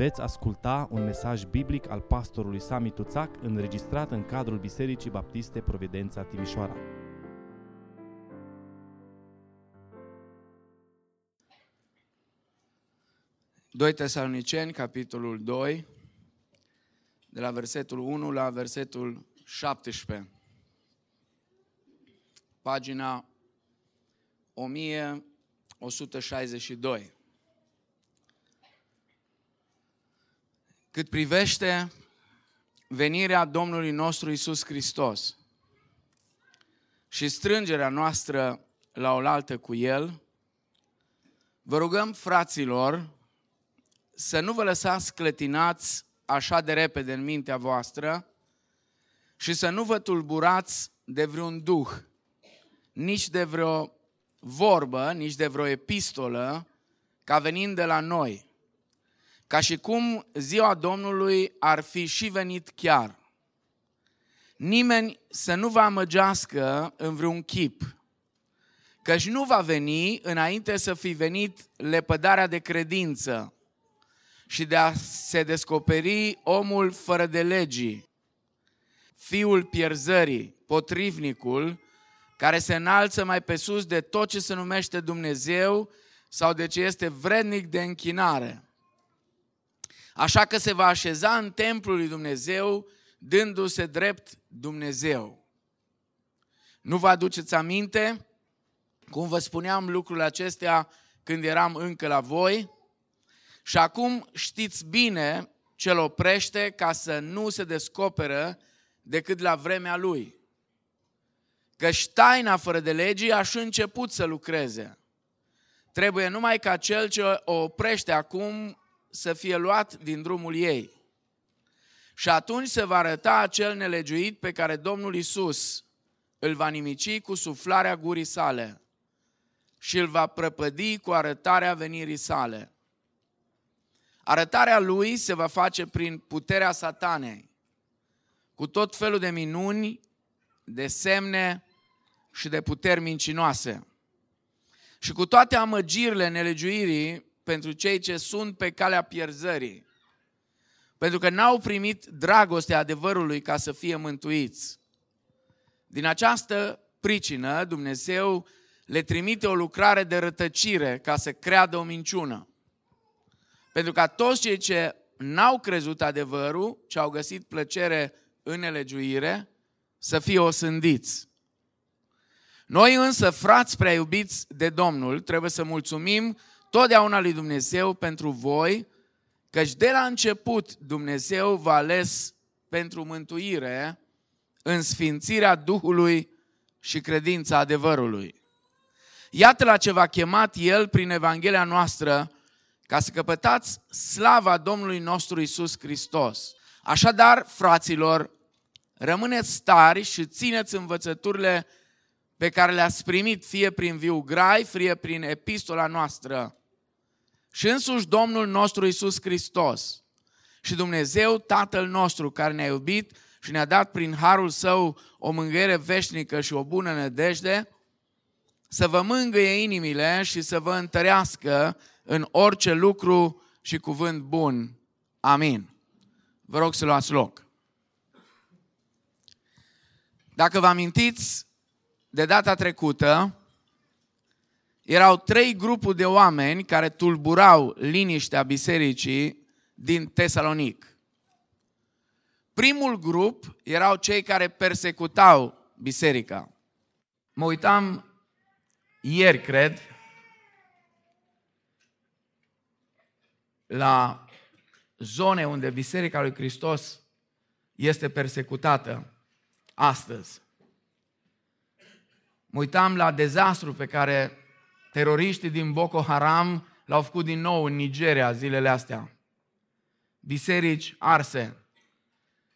Veți asculta un mesaj biblic al pastorului Sami Tuțac înregistrat în cadrul Bisericii Baptiste Providența Timișoara. Doi Tesaloniceni, capitolul 2, de la versetul 1 la versetul 17. Pagina 1162. Cât privește venirea Domnului nostru Isus Hristos și strângerea noastră la oaltă cu El, vă rugăm, fraților, să nu vă lăsați clătinați așa de repede în mintea voastră și să nu vă tulburați de vreun duh, nici de vreo vorbă, nici de vreo epistolă, ca venind de la noi, ca și cum ziua Domnului ar fi și venit chiar. Nimeni să nu vă amăgească în vreun chip, căci nu va veni înainte să fi venit lepădarea de credință și de a se descoperi omul fără de legii, fiul pierzării, potrivnicul, care se înalță mai pe sus de tot ce se numește Dumnezeu sau de ce este vrednic de închinare. Așa că se va așeza în templul lui Dumnezeu, dându-se drept Dumnezeu. Nu vă aduceți aminte? Cum vă spuneam lucrurile acestea când eram încă la voi? Și acum știți bine ce îl oprește ca să nu se descoperă decât la vremea lui. Căci taina fără de legii aș și început să lucreze. Trebuie numai ca cel ce o oprește acum să fie luat din drumul ei. Și atunci se va arăta acel nelegiuit pe care Domnul Isus îl va nimici cu suflarea gurii sale și îl va prăpădi cu arătarea venirii sale. Arătarea lui se va face prin puterea satanei, cu tot felul de minuni, de semne și de puteri mincinoase. Și cu toate amăgirile nelegiuirii pentru cei ce sunt pe calea pierzării, pentru că n-au primit dragostea adevărului ca să fie mântuiți. Din această pricină, Dumnezeu le trimite o lucrare de rătăcire ca să creadă o minciună. Pentru ca toți cei ce n-au crezut adevărul, ce au găsit plăcere în nelegiuire, să fie osândiți. Noi însă, frați prea iubiți de Domnul, trebuie să mulțumim totdeauna lui Dumnezeu pentru voi, căci de la început Dumnezeu v-a ales pentru mântuire în sfințirea Duhului și credința adevărului. Iată la ce v-a chemat El prin Evanghelia noastră, ca să căpătați slava Domnului nostru Isus Hristos. Așadar, fraților, rămâneți stari și țineți învățăturile pe care le-ați primit fie prin viu grai, fie prin epistola noastră. Și însuși Domnul nostru Isus Hristos și Dumnezeu Tatăl nostru care ne-a iubit și ne-a dat prin harul său o mângâiere veșnică și o bună nădejde, să vă mângâie inimile și să vă întărească în orice lucru și cuvânt bun. Amin. Vă rog să luați loc. Dacă vă amintiți, de data trecută, erau trei grupuri de oameni care tulburau liniștea bisericii din Tesalonic. Primul grup erau cei care persecutau biserica. Mă uitam ieri, cred, la zone unde Biserica lui Hristos este persecutată astăzi. Mă uitam la dezastru pe care teroriștii din Boko Haram l-au făcut din nou în Nigeria zilele astea. Biserici arse,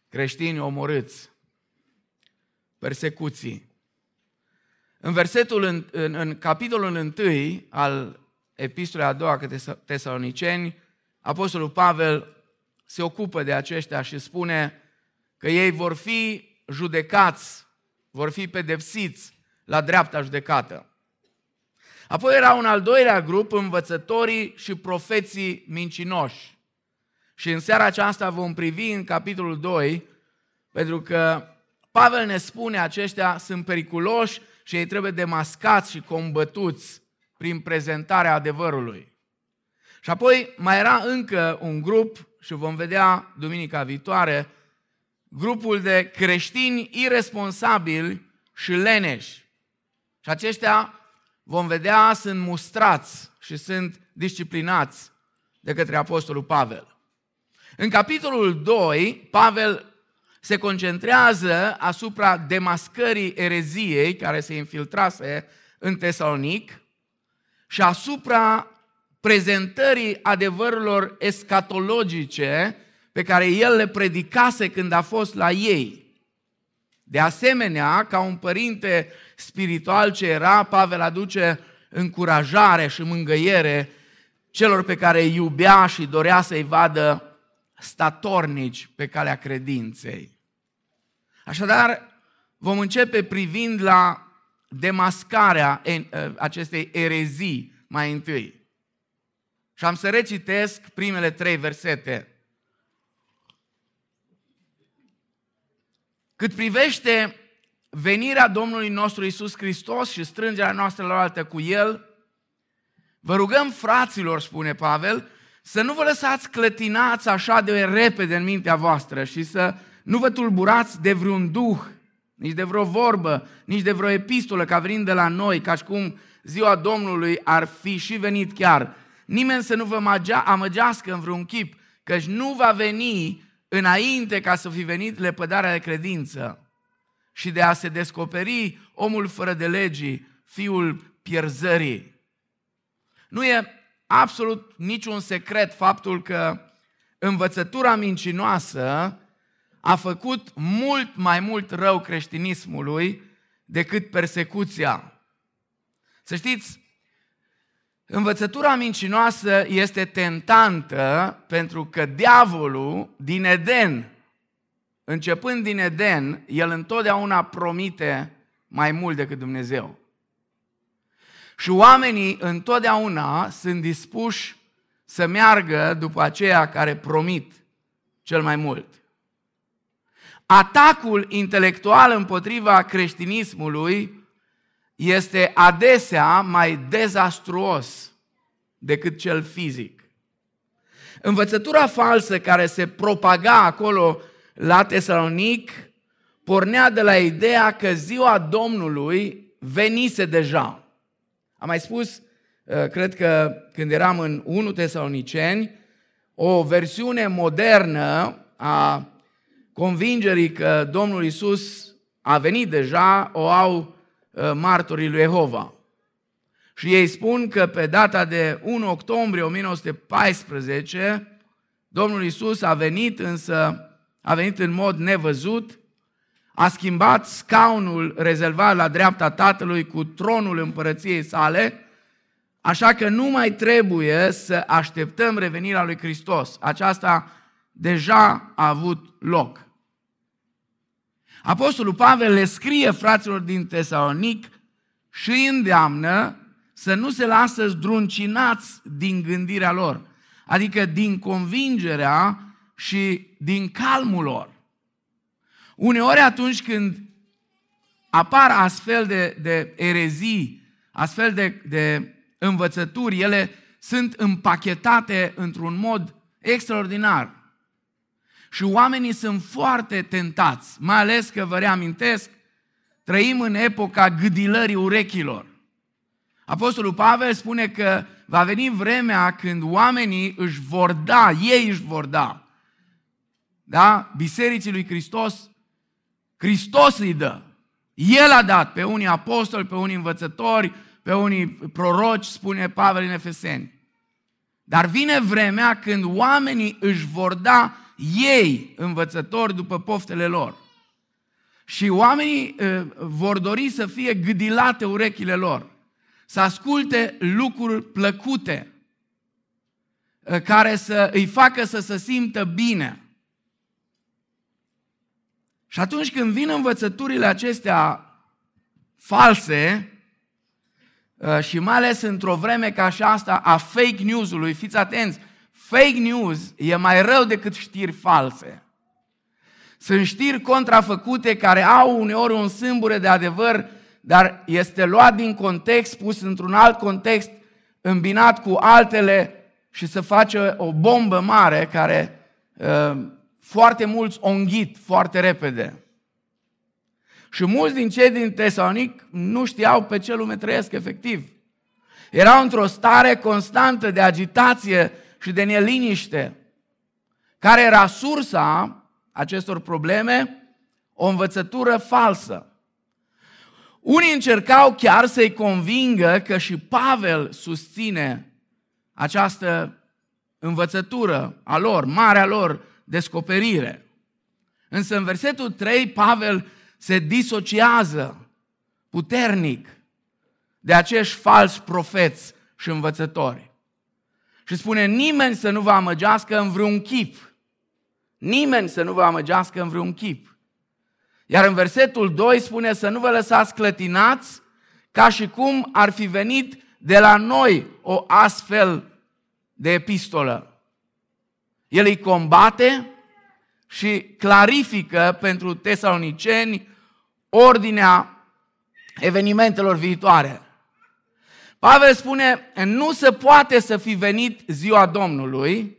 creștini omorâți, persecuții. În versetul, în, în, în capitolul 1 al epistolei a doua către tesaloniceni, Apostolul Pavel se ocupă de aceștia și spune că ei vor fi judecați, vor fi pedepsiți la dreapta judecată. Apoi era un al doilea grup, învățătorii și profeții mincinoși. Și în seara aceasta vom privi în capitolul 2, pentru că Pavel ne spune aceștia sunt periculoși și ei trebuie demascați și combătuți prin prezentarea adevărului. Și apoi mai era încă un grup, și vom vedea duminica viitoare, grupul de creștini irresponsabili și leneși. Și aceștia, vom vedea, sunt mustrați și sunt disciplinați de către Apostolul Pavel. În capitolul 2, Pavel se concentrează asupra demascării ereziei care se infiltrase în Tesalonic și asupra prezentării adevărurilor escatologice pe care el le predicase când a fost la ei. De asemenea, ca un părinte spiritual ce era, Pavel aduce încurajare și mângăiere celor pe care îi iubea și dorea să-i vadă statornici pe calea credinței. Așadar, vom începe privind la demascarea acestei erezii mai întâi. Și am să recitesc primele trei versete. Cât privește venirea Domnului nostru Isus Hristos și strângerea noastră la altă cu El, vă rugăm, fraților, spune Pavel, să nu vă lăsați clătinați așa de repede în mintea voastră și să nu vă tulburați de vreun duh, nici de vreo vorbă, nici de vreo epistolă ca venind de la noi, ca și cum ziua Domnului ar fi și venit chiar. Nimeni să nu vă amăgească în vreun chip, căci nu va veni înainte ca să fi venit lepădarea de credință și de a se descoperi omul fără de legii, fiul pierzării. Nu e absolut niciun secret faptul că învățătura mincinoasă a făcut mult mai mult rău creștinismului decât persecuția. Să știți, învățătura mincinoasă este tentantă pentru că diavolul din Eden, începând din Eden, el întotdeauna promite mai mult decât Dumnezeu. Și oamenii întotdeauna sunt dispuși să meargă după aceea care promit cel mai mult. Atacul intelectual împotriva creștinismului este adesea mai dezastruos decât cel fizic. Învățătura falsă care se propaga acolo la Tesalonic pornea de la ideea că ziua Domnului venise deja. Am mai spus, uh, cred că când eram în 1 Tesaloniceni, o versiune modernă a convingerii că Domnul Isus a venit deja, o au uh, martorii lui Jehova. Și ei spun că pe data de 1 octombrie 1914, Domnul Isus a venit, însă a venit în mod nevăzut, a schimbat scaunul rezervat la dreapta Tatălui cu tronul împărăției sale, așa că nu mai trebuie să așteptăm revenirea lui Hristos. Aceasta deja a avut loc. Apostolul Pavel le scrie fraților din Tesalonic și îi îndeamnă să nu se lasă zdruncinați din gândirea lor, adică din convingerea și din calmul lor. Uneori atunci când apar astfel de, de erezii, astfel de, de învățături, ele sunt împachetate într-un mod extraordinar. Și oamenii sunt foarte tentați, mai ales că vă reamintesc, trăim în epoca gâdilării urechilor. Apostolul Pavel spune că va veni vremea când oamenii își vor da, ei își vor da. Da? Bisericii lui Hristos, Hristos îi dă. El a dat pe unii apostoli, pe unii învățători, pe unii proroci, spune Pavel în Efeseni. Dar vine vremea când oamenii își vor da ei învățători după poftele lor. Și oamenii uh, vor dori să fie gâdilate urechile lor, să asculte lucruri plăcute, uh, care să îi facă să se simtă bine. Și atunci când vin învățăturile acestea false, uh, și mai ales într-o vreme ca și asta a fake news-ului, fiți atenți, fake news e mai rău decât știri false. Sunt știri contrafăcute care au uneori un sâmbure de adevăr, dar este luat din context, pus într-un alt context, îmbinat cu altele și să face o bombă mare care uh, foarte mulți o înghit foarte repede. Și mulți din cei din Tesalonic nu știau pe ce lume trăiesc efectiv. Erau într-o stare constantă de agitație și de neliniște. Care era sursa acestor probleme? O învățătură falsă. Unii încercau chiar să-i convingă că și Pavel susține această învățătură a lor, marea lor descoperire. Însă în versetul 3, Pavel se disociază puternic de acești falsi profeți și învățători. Și spune, nimeni să nu vă amăgească în vreun chip. Nimeni să nu vă amăgească în vreun chip. Iar în versetul 2 spune să nu vă lăsați clătinați ca și cum ar fi venit de la noi o astfel de epistolă. El îi combate și clarifică pentru tesaloniceni ordinea evenimentelor viitoare. Pavel spune, nu se poate să fi venit ziua Domnului,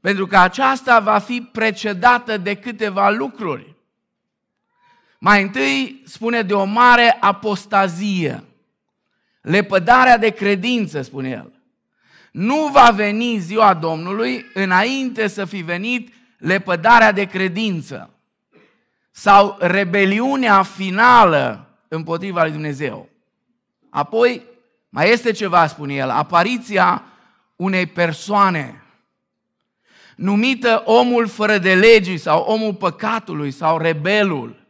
pentru că aceasta va fi precedată de câteva lucruri. Mai întâi spune de o mare apostazie, lepădarea de credință, spune el. Nu va veni ziua Domnului înainte să fi venit lepădarea de credință sau rebeliunea finală împotriva lui Dumnezeu. Apoi, mai este ceva, spune el, apariția unei persoane numită omul fără de legii sau omul păcatului sau rebelul.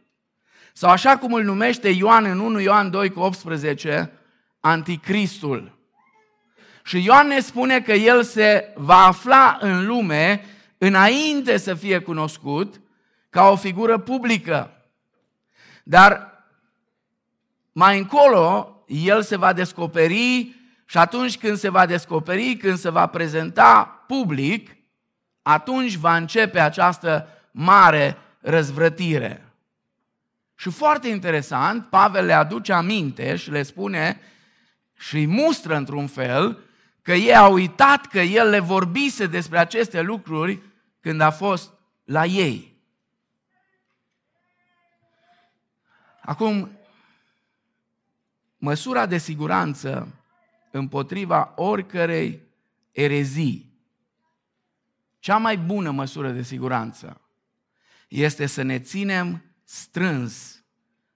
Sau așa cum îl numește Ioan în 1 Ioan 2 cu 18, anticristul. Și Ioan ne spune că el se va afla în lume înainte să fie cunoscut ca o figură publică. Dar mai încolo, el se va descoperi și atunci când se va descoperi, când se va prezenta public, atunci va începe această mare răzvrătire. Și foarte interesant, Pavel le aduce aminte și le spune și îi mustră într-un fel că ei au uitat că el le vorbise despre aceste lucruri când a fost la ei. Acum, măsura de siguranță împotriva oricărei erezii, cea mai bună măsură de siguranță este să ne ținem strâns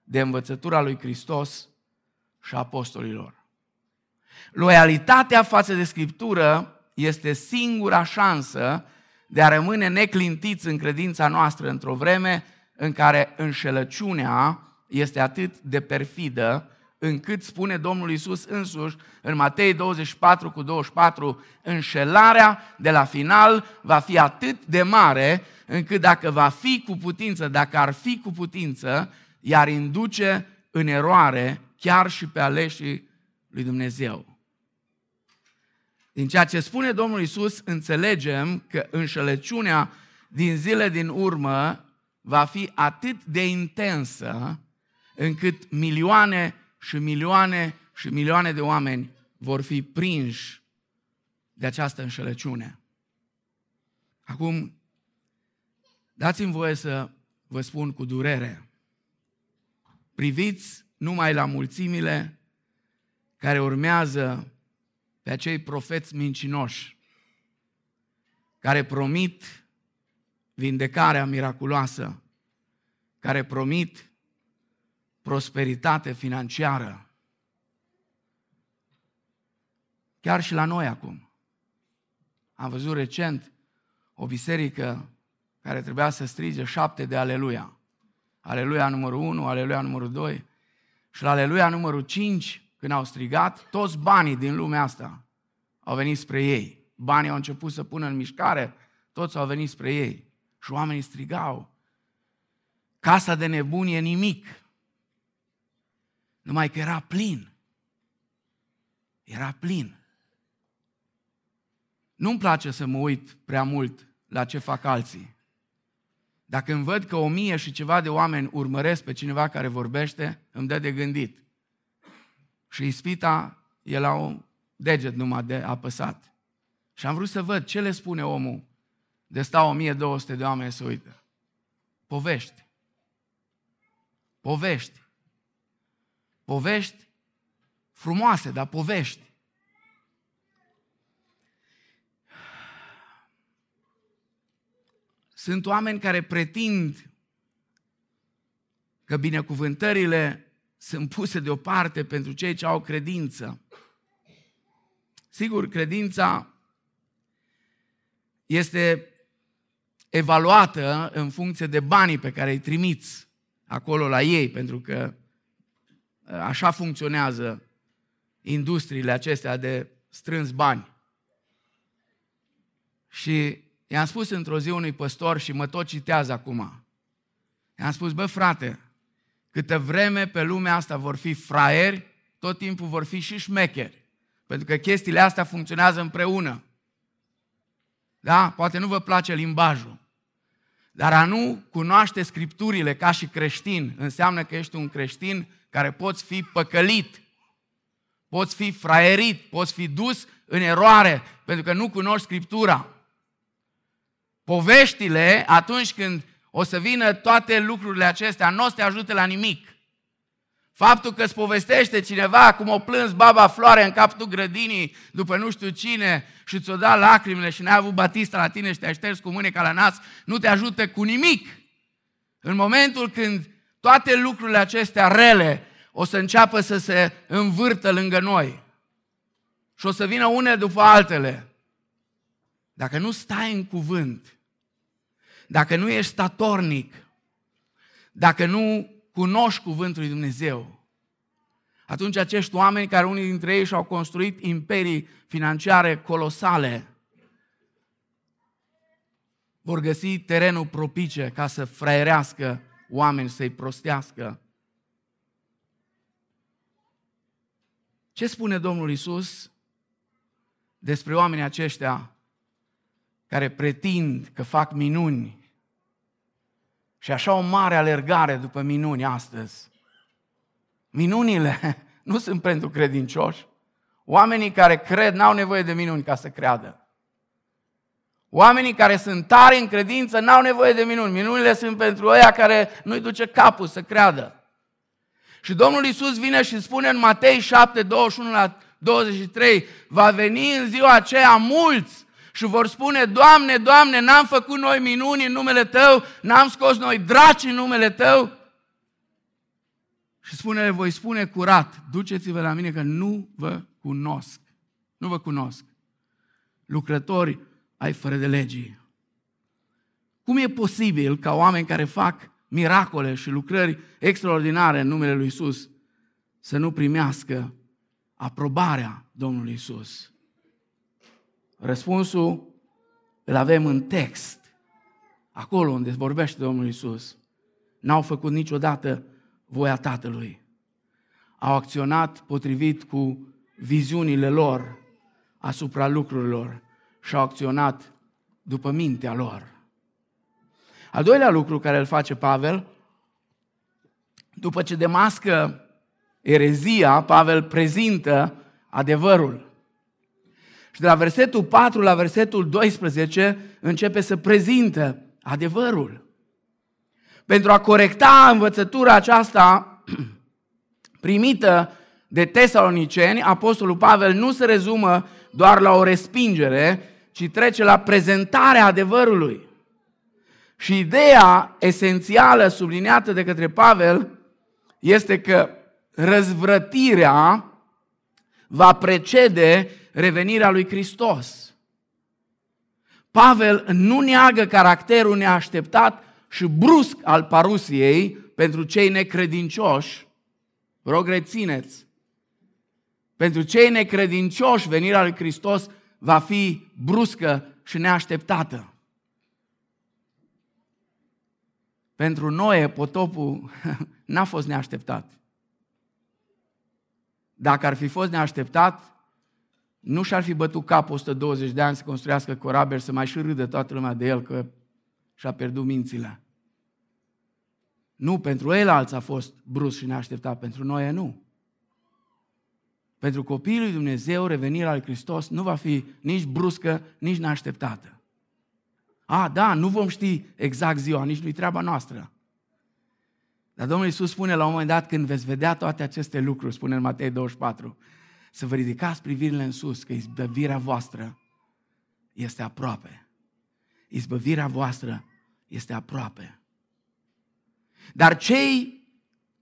de învățătura lui Hristos și apostolilor. Loialitatea față de Scriptură este singura șansă de a rămâne neclintiți în credința noastră într-o vreme în care înșelăciunea este atât de perfidă încât spune Domnul Isus însuși în Matei 24 cu 24, înșelarea de la final va fi atât de mare încât dacă va fi cu putință, dacă ar fi cu putință, iar induce în eroare chiar și pe aleșii lui Dumnezeu. Din ceea ce spune Domnul Isus, înțelegem că înșelăciunea din zile din urmă va fi atât de intensă încât milioane și milioane și milioane de oameni vor fi prinși de această înșelăciune. Acum, dați-mi voie să vă spun cu durere. Priviți numai la mulțimile care urmează pe acei profeți mincinoși care promit vindecarea miraculoasă, care promit prosperitate financiară. Chiar și la noi acum. Am văzut recent o biserică care trebuia să strige șapte de aleluia. Aleluia numărul 1, aleluia numărul 2 și la aleluia numărul 5 când au strigat, toți banii din lumea asta au venit spre ei. Banii au început să pună în mișcare, toți au venit spre ei. Și oamenii strigau. Casa de nebunie nimic. Numai că era plin. Era plin. nu-mi place să mă uit prea mult la ce fac alții. Dacă îmi văd că o mie și ceva de oameni urmăresc pe cineva care vorbește, îmi dă de gândit. Și ispita e la un deget numai de apăsat. Și am vrut să văd ce le spune omul de stau 1200 de oameni să uită. Povești. Povești. Povești frumoase, dar povești. Sunt oameni care pretind că binecuvântările sunt puse deoparte pentru cei ce au credință. Sigur, credința este evaluată în funcție de banii pe care îi trimiți acolo la ei, pentru că uh, așa funcționează industriile acestea de strâns bani. Și i-am spus într-o zi unui păstor și mă tot citează acum. I-am spus, bă frate, câtă vreme pe lumea asta vor fi fraieri, tot timpul vor fi și șmecheri. Pentru că chestiile astea funcționează împreună. Da? Poate nu vă place limbajul. Dar a nu cunoaște scripturile ca și creștin înseamnă că ești un creștin care poți fi păcălit, poți fi fraierit, poți fi dus în eroare, pentru că nu cunoști scriptura. Poveștile, atunci când o să vină toate lucrurile acestea, nu o să te ajute la nimic. Faptul că îți povestește cineva cum o plâns baba floare în capul grădinii după nu știu cine și ți-o da lacrimile și n-ai avut batista la tine și te-ai șters cu mâine ca la nas, nu te ajută cu nimic. În momentul când toate lucrurile acestea rele o să înceapă să se învârtă lângă noi și o să vină une după altele. Dacă nu stai în cuvânt, dacă nu ești statornic, dacă nu cunoști cuvântul lui Dumnezeu, atunci acești oameni care unii dintre ei și-au construit imperii financiare colosale, vor găsi terenul propice ca să fraierească oameni, să-i prostească. Ce spune Domnul Isus despre oamenii aceștia care pretind că fac minuni și așa o mare alergare după minuni astăzi. Minunile nu sunt pentru credincioși. Oamenii care cred n-au nevoie de minuni ca să creadă. Oamenii care sunt tari în credință n-au nevoie de minuni. Minunile sunt pentru ăia care nu-i duce capul să creadă. Și Domnul Isus vine și spune în Matei 7, 21 la 23, va veni în ziua aceea mulți și vor spune, Doamne, Doamne, n-am făcut noi minuni în numele Tău, n-am scos noi draci în numele Tău. Și spune, voi spune curat, duceți-vă la mine că nu vă cunosc. Nu vă cunosc. Lucrători ai fără de legii. Cum e posibil ca oameni care fac miracole și lucrări extraordinare în numele Lui Isus să nu primească aprobarea Domnului Isus? Răspunsul îl avem în text, acolo unde vorbește Domnul Isus. N-au făcut niciodată voia Tatălui. Au acționat potrivit cu viziunile lor asupra lucrurilor și au acționat după mintea lor. Al doilea lucru care îl face Pavel, după ce demască erezia, Pavel prezintă adevărul. Și de la versetul 4 la versetul 12 începe să prezinte adevărul. Pentru a corecta învățătura aceasta primită de tesaloniceni, Apostolul Pavel nu se rezumă doar la o respingere, ci trece la prezentarea adevărului. Și ideea esențială subliniată de către Pavel este că răzvrătirea va precede revenirea lui Hristos. Pavel nu neagă caracterul neașteptat și brusc al parusiei pentru cei necredincioși. Rog, rețineți. Pentru cei necredincioși, venirea lui Hristos va fi bruscă și neașteptată. Pentru noi, potopul n-a fost neașteptat. Dacă ar fi fost neașteptat, nu și-ar fi bătut capul 120 de ani să construiască corabel, să mai și râdă toată lumea de el că și-a pierdut mințile. Nu, pentru el alți a fost brusc și neașteptat, pentru noi nu. Pentru copiii lui Dumnezeu, revenirea lui Hristos nu va fi nici bruscă, nici neașteptată. A, da, nu vom ști exact ziua, nici nu-i treaba noastră. Dar Domnul Iisus spune la un moment dat, când veți vedea toate aceste lucruri, spune în Matei 24, să vă ridicați privirile în sus, că izbăvirea voastră este aproape. Izbăvirea voastră este aproape. Dar cei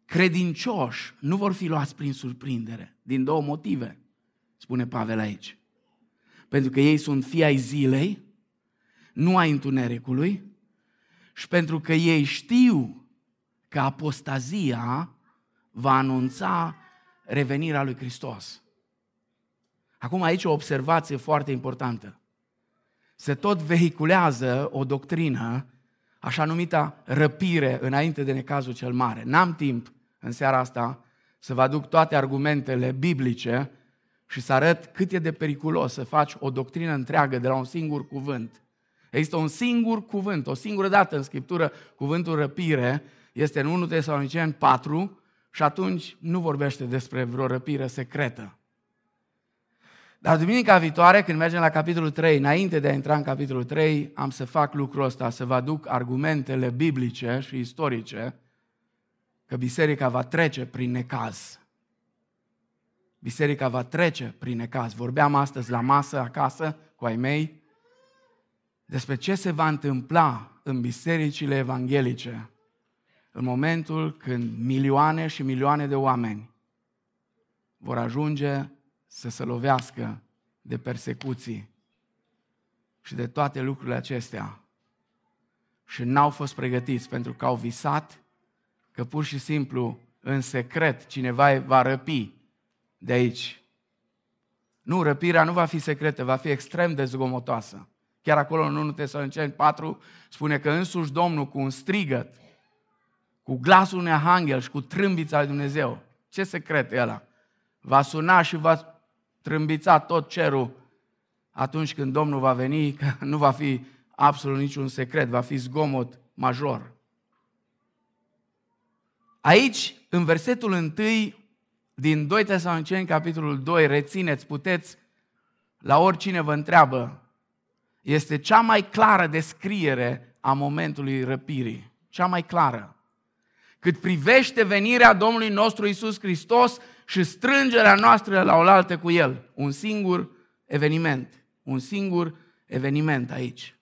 credincioși nu vor fi luați prin surprindere, din două motive, spune Pavel aici. Pentru că ei sunt fii ai zilei, nu ai întunericului, și pentru că ei știu că apostazia va anunța revenirea lui Hristos. Acum aici o observație foarte importantă. Se tot vehiculează o doctrină, așa numita răpire înainte de necazul cel mare. N-am timp în seara asta să vă aduc toate argumentele biblice și să arăt cât e de periculos să faci o doctrină întreagă de la un singur cuvânt. Există un singur cuvânt, o singură dată în Scriptură, cuvântul răpire, este în 1 Tesaloniceni 4 și atunci nu vorbește despre vreo răpire secretă. Dar duminica viitoare, când mergem la capitolul 3, înainte de a intra în capitolul 3, am să fac lucrul ăsta, să vă aduc argumentele biblice și istorice că biserica va trece prin necaz. Biserica va trece prin necaz. Vorbeam astăzi la masă, acasă, cu ai mei, despre ce se va întâmpla în bisericile evanghelice în momentul când milioane și milioane de oameni vor ajunge să se lovească de persecuții și de toate lucrurile acestea și n-au fost pregătiți pentru că au visat că pur și simplu în secret cineva va răpi de aici. Nu, răpirea nu va fi secretă, va fi extrem de zgomotoasă. Chiar acolo în 1 Tesaloniceni 4 spune că însuși Domnul cu un strigăt, cu glasul unui arhanghel și cu trâmbița lui Dumnezeu, ce secret e ăla? Va suna și va trâmbița tot cerul atunci când Domnul va veni, că nu va fi absolut niciun secret, va fi zgomot major. Aici, în versetul 1 din 2 Tesaloniceni, capitolul 2, rețineți, puteți, la oricine vă întreabă, este cea mai clară descriere a momentului răpirii. Cea mai clară. Cât privește venirea Domnului nostru Isus Hristos și strângerea noastră la oaltă cu El. Un singur eveniment. Un singur eveniment aici.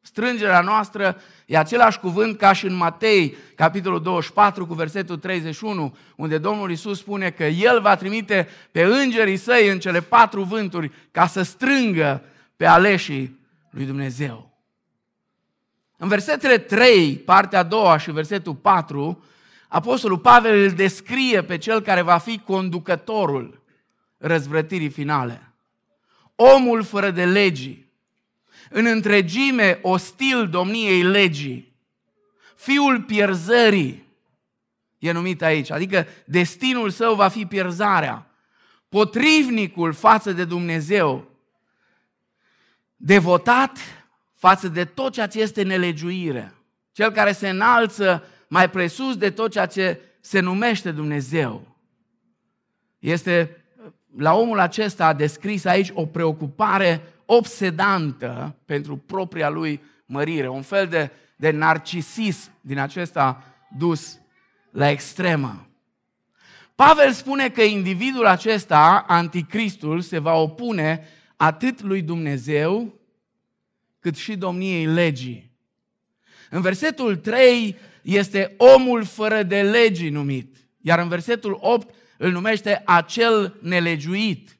Strângerea noastră e același cuvânt ca și în Matei, capitolul 24, cu versetul 31, unde Domnul Isus spune că El va trimite pe îngerii săi în cele patru vânturi ca să strângă pe aleșii lui Dumnezeu. În versetele 3, partea a doua și versetul 4, Apostolul Pavel îl descrie pe cel care va fi conducătorul răzvrătirii finale. Omul fără de legii, în întregime ostil domniei legii, fiul pierzării, e numit aici, adică destinul său va fi pierzarea, potrivnicul față de Dumnezeu, devotat față de tot ceea ce este nelegiuire, cel care se înalță mai presus de tot ceea ce se numește Dumnezeu. Este, la omul acesta a descris aici o preocupare obsedantă pentru propria lui mărire, un fel de, de narcisism din acesta dus la extremă. Pavel spune că individul acesta, anticristul, se va opune atât lui Dumnezeu, cât și domniei legii. În versetul 3 este omul fără de legii numit, iar în versetul 8 îl numește acel nelegiuit.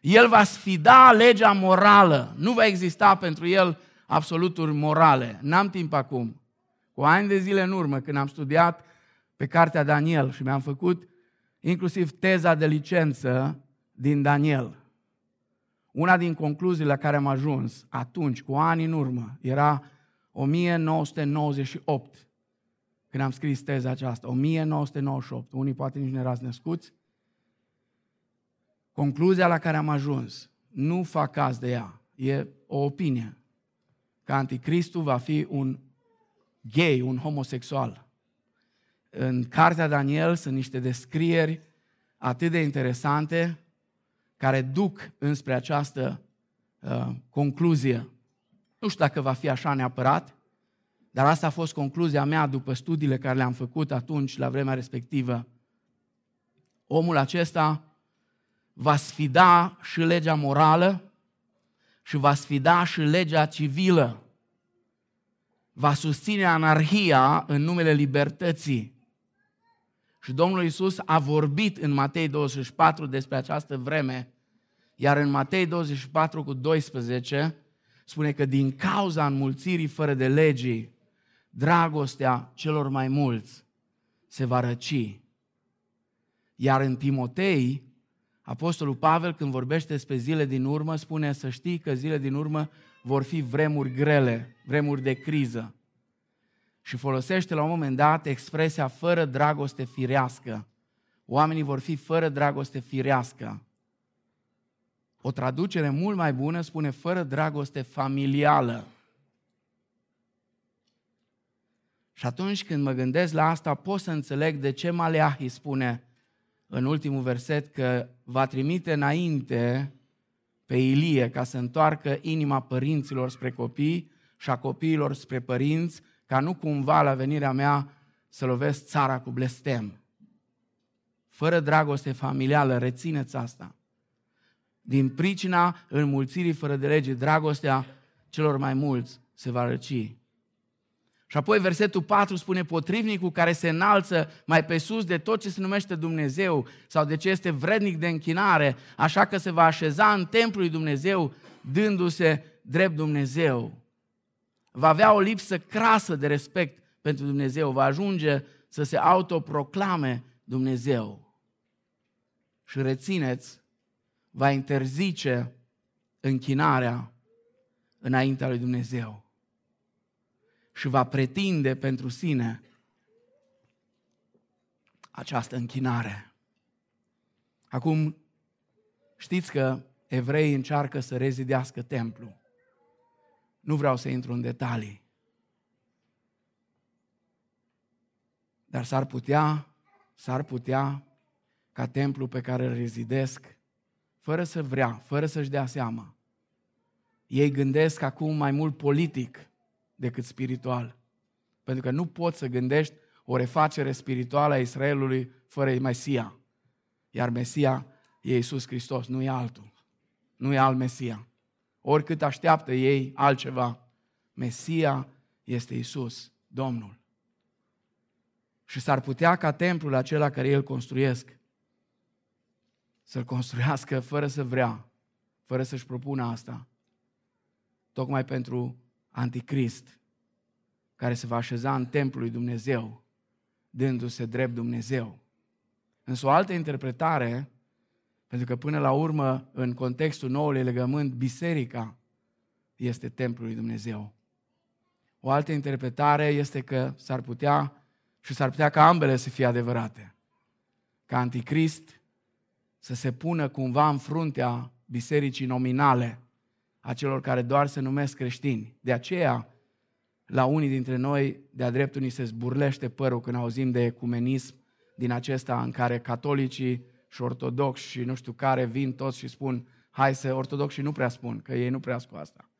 El va sfida legea morală, nu va exista pentru el absoluturi morale. N-am timp acum. Cu ani de zile în urmă, când am studiat pe cartea Daniel și mi-am făcut inclusiv teza de licență din Daniel. Una din concluziile la care am ajuns atunci, cu ani în urmă, era 1998, când am scris teza aceasta, 1998, unii poate nici nu erați născuți, concluzia la care am ajuns nu fac caz de ea. E o opinie. Că anticristul va fi un gay, un homosexual. În cartea Daniel sunt niște descrieri atât de interesante care duc înspre această uh, concluzie. Nu știu dacă va fi așa neapărat, dar asta a fost concluzia mea după studiile care le-am făcut atunci, la vremea respectivă. Omul acesta va sfida și legea morală și va sfida și legea civilă. Va susține anarhia în numele libertății. Și Domnul Isus a vorbit în Matei 24 despre această vreme, iar în Matei 24 cu 12 spune că din cauza înmulțirii fără de legii, dragostea celor mai mulți se va răci. Iar în Timotei, Apostolul Pavel, când vorbește despre zile din urmă, spune să știi că zile din urmă vor fi vremuri grele, vremuri de criză. Și folosește la un moment dat expresia fără dragoste firească. Oamenii vor fi fără dragoste firească. O traducere mult mai bună spune fără dragoste familială. Și atunci când mă gândesc la asta, pot să înțeleg de ce Maleahi spune în ultimul verset că va trimite înainte pe Ilie ca să întoarcă inima părinților spre copii și a copiilor spre părinți, ca nu cumva la venirea mea să lovesc țara cu blestem. Fără dragoste familială, rețineți asta. Din pricina înmulțirii fără de lege, dragostea celor mai mulți se va răci. Și apoi versetul 4 spune potrivnicul care se înalță mai pe sus de tot ce se numește Dumnezeu sau de ce este vrednic de închinare, așa că se va așeza în templul lui Dumnezeu dându-se drept Dumnezeu. Va avea o lipsă crasă de respect pentru Dumnezeu, va ajunge să se autoproclame Dumnezeu. Și rețineți, va interzice închinarea înaintea lui Dumnezeu și va pretinde pentru sine această închinare. Acum, știți că evreii încearcă să rezidească templu. Nu vreau să intru în detalii. Dar s-ar putea, s-ar putea ca templu pe care îl rezidesc, fără să vrea, fără să-și dea seama, ei gândesc acum mai mult politic decât spiritual. Pentru că nu poți să gândești o refacere spirituală a Israelului fără Mesia. Iar Mesia e Iisus Hristos, nu e altul. Nu e alt Mesia. Oricât așteaptă ei altceva, Mesia este Iisus, Domnul. Și s-ar putea ca templul acela care el construiesc să-l construiască fără să vrea, fără să-și propună asta, tocmai pentru anticrist, care se va așeza în templul lui Dumnezeu, dându-se drept Dumnezeu. Însă o altă interpretare, pentru că până la urmă, în contextul noului legământ, biserica este templul lui Dumnezeu. O altă interpretare este că s-ar putea și s-ar putea ca ambele să fie adevărate. Ca anticrist să se pună cumva în fruntea bisericii nominale, a celor care doar se numesc creștini. De aceea, la unii dintre noi, de-a dreptul, ni se zburlește părul când auzim de ecumenism din acesta în care catolicii și ortodoxi și nu știu care vin toți și spun hai să, ortodoxii nu prea spun, că ei nu prea cu asta.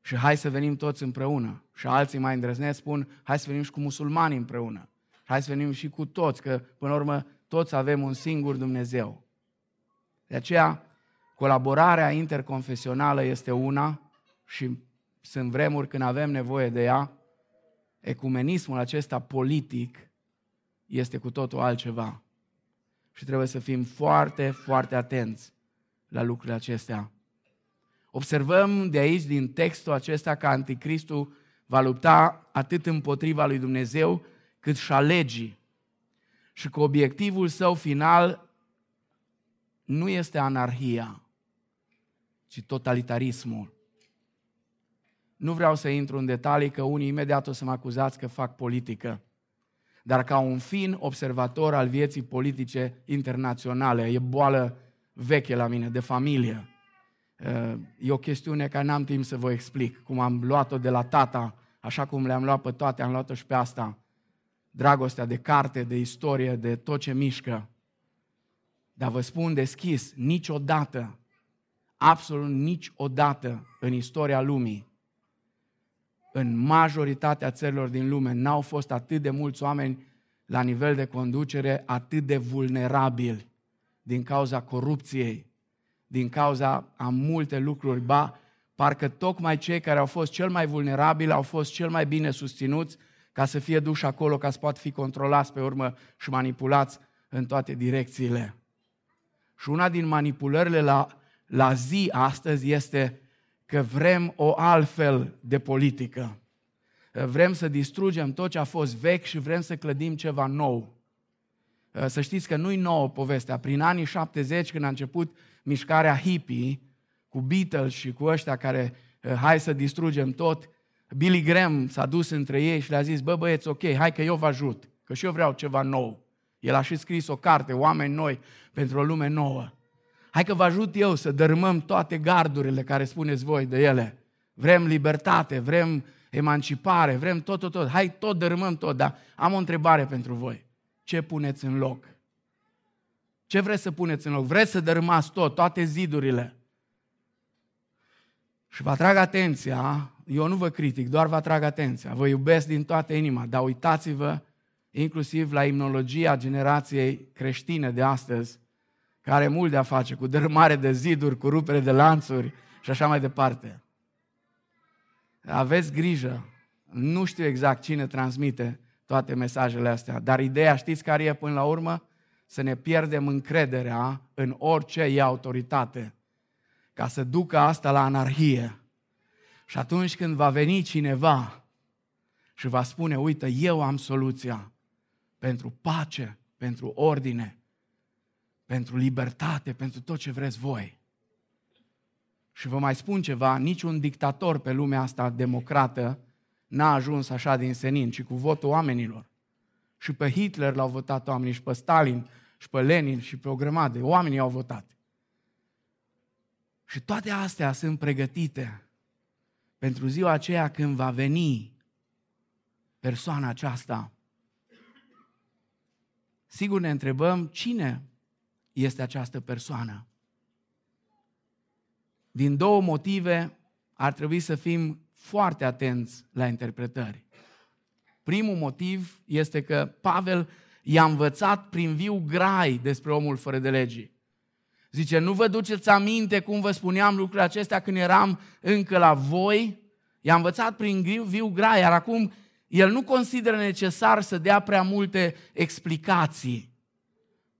Și hai să venim toți împreună. Și alții mai îndrăzneți spun, hai să venim și cu musulmani împreună. Hai să venim și cu toți, că până la urmă toți avem un singur Dumnezeu. De aceea, Colaborarea interconfesională este una și sunt vremuri când avem nevoie de ea. Ecumenismul acesta politic este cu totul altceva. Și trebuie să fim foarte, foarte atenți la lucrurile acestea. Observăm de aici, din textul acesta, că anticristul va lupta atât împotriva lui Dumnezeu, cât și a legii. Și că obiectivul său final nu este anarhia, ci totalitarismul. Nu vreau să intru în detalii, că unii imediat o să mă acuzați că fac politică. Dar ca un fin observator al vieții politice internaționale, e boală veche la mine, de familie. E o chestiune care n-am timp să vă explic, cum am luat-o de la tata, așa cum le-am luat pe toate, am luat-o și pe asta. Dragostea de carte, de istorie, de tot ce mișcă. Dar vă spun deschis, niciodată, absolut niciodată în istoria lumii, în majoritatea țărilor din lume, n-au fost atât de mulți oameni la nivel de conducere atât de vulnerabili din cauza corupției, din cauza a multe lucruri, ba, parcă tocmai cei care au fost cel mai vulnerabili au fost cel mai bine susținuți ca să fie duși acolo, ca să poată fi controlați pe urmă și manipulați în toate direcțiile. Și una din manipulările la, la zi astăzi este că vrem o altfel de politică. Vrem să distrugem tot ce a fost vechi și vrem să clădim ceva nou. Să știți că nu-i nouă povestea. Prin anii 70, când a început mișcarea hippie, cu Beatles și cu ăștia care hai să distrugem tot, Billy Graham s-a dus între ei și le-a zis, bă băieți, ok, hai că eu vă ajut, că și eu vreau ceva nou. El a și scris o carte, Oameni noi, pentru o lume nouă. Hai că vă ajut eu să dărâmăm toate gardurile care spuneți voi de ele. Vrem libertate, vrem emancipare, vrem tot, tot, tot. Hai, tot dărâmăm tot, dar am o întrebare pentru voi. Ce puneți în loc? Ce vreți să puneți în loc? Vreți să dărâmați tot, toate zidurile? Și vă atrag atenția, eu nu vă critic, doar vă atrag atenția. Vă iubesc din toată inima, dar uitați-vă inclusiv la imnologia generației creștine de astăzi, care are mult de a face cu dărâmare de ziduri, cu rupere de lanțuri și așa mai departe. Aveți grijă. Nu știu exact cine transmite toate mesajele astea, dar ideea știți care e până la urmă? Să ne pierdem încrederea în orice e autoritate, ca să ducă asta la anarhie. Și atunci când va veni cineva și va spune, uite, eu am soluția pentru pace, pentru ordine, pentru libertate, pentru tot ce vreți voi. Și vă mai spun ceva, niciun dictator pe lumea asta democrată n-a ajuns așa din senin, ci cu votul oamenilor. Și pe Hitler l-au votat oamenii, și pe Stalin, și pe Lenin, și pe o grămadă. Oamenii au votat. Și toate astea sunt pregătite pentru ziua aceea când va veni persoana aceasta. Sigur ne întrebăm cine este această persoană. Din două motive ar trebui să fim foarte atenți la interpretări. Primul motiv este că Pavel i-a învățat prin viu grai despre omul fără de legii. Zice, nu vă duceți aminte cum vă spuneam lucrurile acestea când eram încă la voi? I-a învățat prin viu grai, iar acum el nu consideră necesar să dea prea multe explicații.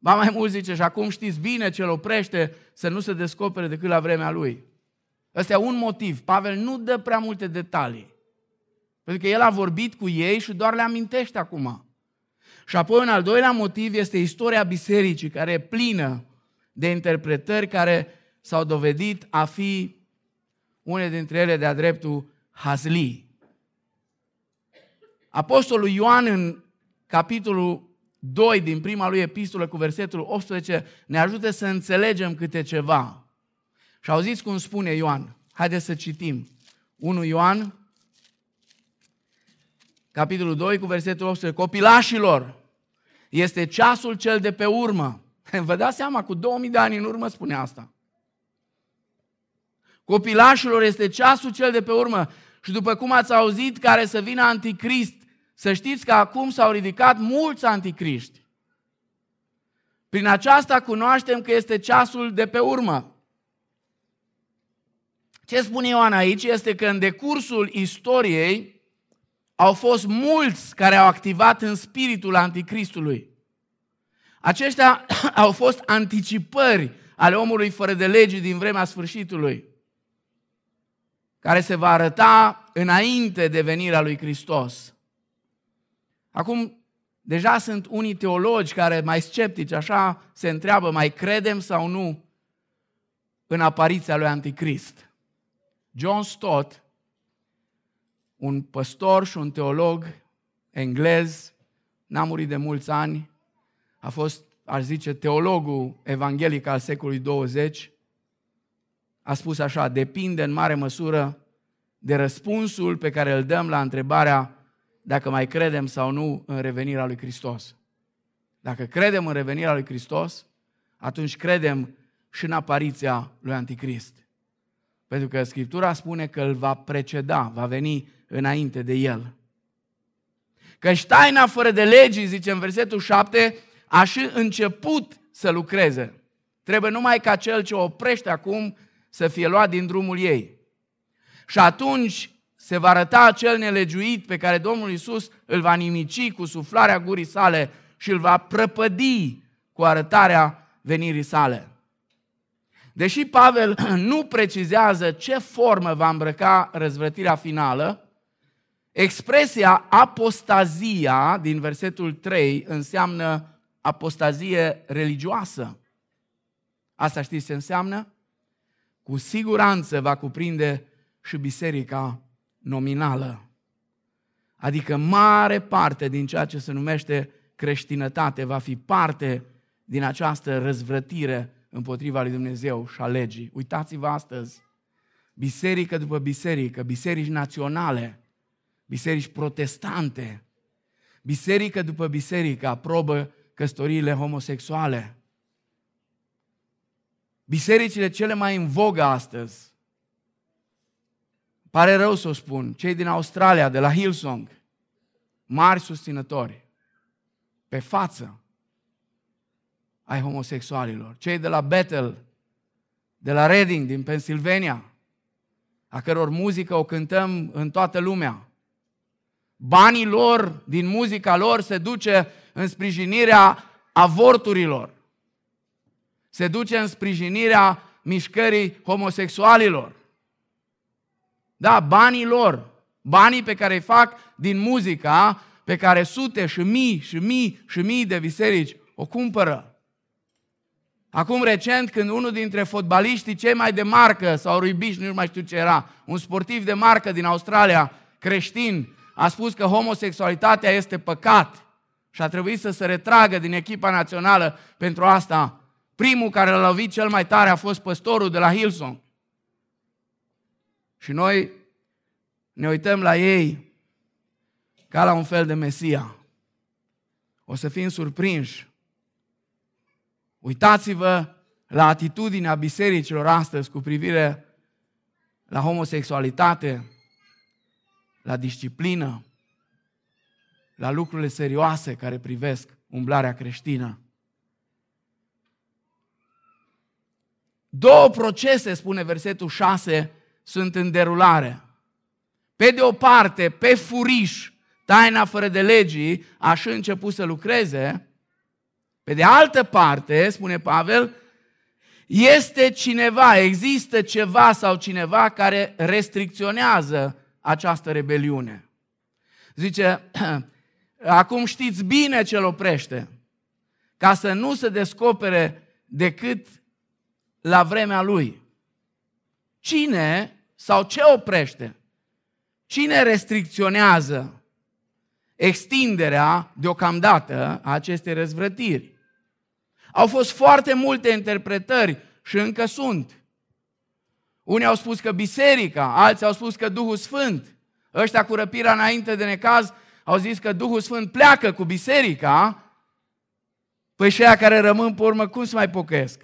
Ba mai mult zice, și acum știți bine ce îl oprește să nu se descopere decât la vremea lui. Ăsta e un motiv. Pavel nu dă prea multe detalii. Pentru că el a vorbit cu ei și doar le amintește acum. Și apoi un al doilea motiv este istoria bisericii, care e plină de interpretări care s-au dovedit a fi une dintre ele de-a dreptul hazli. Apostolul Ioan în capitolul 2 din prima lui epistolă cu versetul 18 ne ajută să înțelegem câte ceva. Și auziți cum spune Ioan. Haideți să citim. 1 Ioan, capitolul 2 cu versetul 18. Copilașilor, este ceasul cel de pe urmă. Vă dați seama, cu 2000 de ani în urmă spune asta. Copilașilor este ceasul cel de pe urmă. Și după cum ați auzit, care să vină anticrist, să știți că acum s-au ridicat mulți anticriști. Prin aceasta cunoaștem că este ceasul de pe urmă. Ce spune Ioan aici este că în decursul istoriei au fost mulți care au activat în spiritul anticristului. Aceștia au fost anticipări ale omului fără de lege din vremea sfârșitului, care se va arăta înainte de venirea lui Hristos. Acum, deja sunt unii teologi care mai sceptici, așa se întreabă, mai credem sau nu în apariția lui Anticrist. John Stott, un păstor și un teolog englez, n-a murit de mulți ani, a fost, aș zice, teologul evanghelic al secolului 20, a spus așa, depinde în mare măsură de răspunsul pe care îl dăm la întrebarea dacă mai credem sau nu în revenirea lui Hristos. Dacă credem în revenirea lui Hristos, atunci credem și în apariția lui Anticrist. Pentru că Scriptura spune că îl va preceda, va veni înainte de el. Căci taina fără de legii, zice în versetul 7, a și început să lucreze. Trebuie numai ca cel ce oprește acum să fie luat din drumul ei. Și atunci se va arăta acel nelegiuit pe care Domnul Isus îl va nimici cu suflarea gurii sale și îl va prăpădi cu arătarea venirii sale. Deși Pavel nu precizează ce formă va îmbrăca răzvrătirea finală, expresia apostazia din versetul 3 înseamnă apostazie religioasă. Asta știți ce înseamnă? Cu siguranță va cuprinde și biserica nominală. Adică mare parte din ceea ce se numește creștinătate va fi parte din această răzvrătire împotriva lui Dumnezeu și a legii. Uitați-vă astăzi, biserică după biserică, biserici naționale, biserici protestante, biserică după biserică aprobă căsătoriile homosexuale. Bisericile cele mai în vogă astăzi, pare rău să o spun, cei din Australia, de la Hillsong, mari susținători, pe față, ai homosexualilor. Cei de la Bethel, de la Reading, din Pennsylvania, a căror muzică o cântăm în toată lumea. Banii lor, din muzica lor, se duce în sprijinirea avorturilor. Se duce în sprijinirea mișcării homosexualilor. Da, banii lor, banii pe care îi fac din muzica pe care sute și mii și mii și mii de biserici o cumpără. Acum recent, când unul dintre fotbaliștii cei mai de marcă, sau ruibiș, nu mai știu ce era, un sportiv de marcă din Australia, creștin, a spus că homosexualitatea este păcat și a trebuit să se retragă din echipa națională pentru asta. Primul care l-a lovit cel mai tare a fost păstorul de la Hillsong. Și noi ne uităm la ei ca la un fel de Mesia. O să fim surprinși Uitați-vă la atitudinea bisericilor astăzi cu privire la homosexualitate, la disciplină, la lucrurile serioase care privesc umblarea creștină. Două procese, spune versetul 6, sunt în derulare. Pe de o parte, pe furiș, taina fără de legii, așa început să lucreze, pe de altă parte, spune Pavel, este cineva, există ceva sau cineva care restricționează această rebeliune. Zice, acum știți bine ce îl oprește, ca să nu se descopere decât la vremea lui. Cine sau ce oprește? Cine restricționează extinderea deocamdată a acestei răzvrătiri? Au fost foarte multe interpretări și încă sunt. Unii au spus că biserica, alții au spus că Duhul Sfânt. Ăștia cu răpirea înainte de necaz au zis că Duhul Sfânt pleacă cu biserica, păi și aia care rămân pe urmă, cum se mai pocăiesc?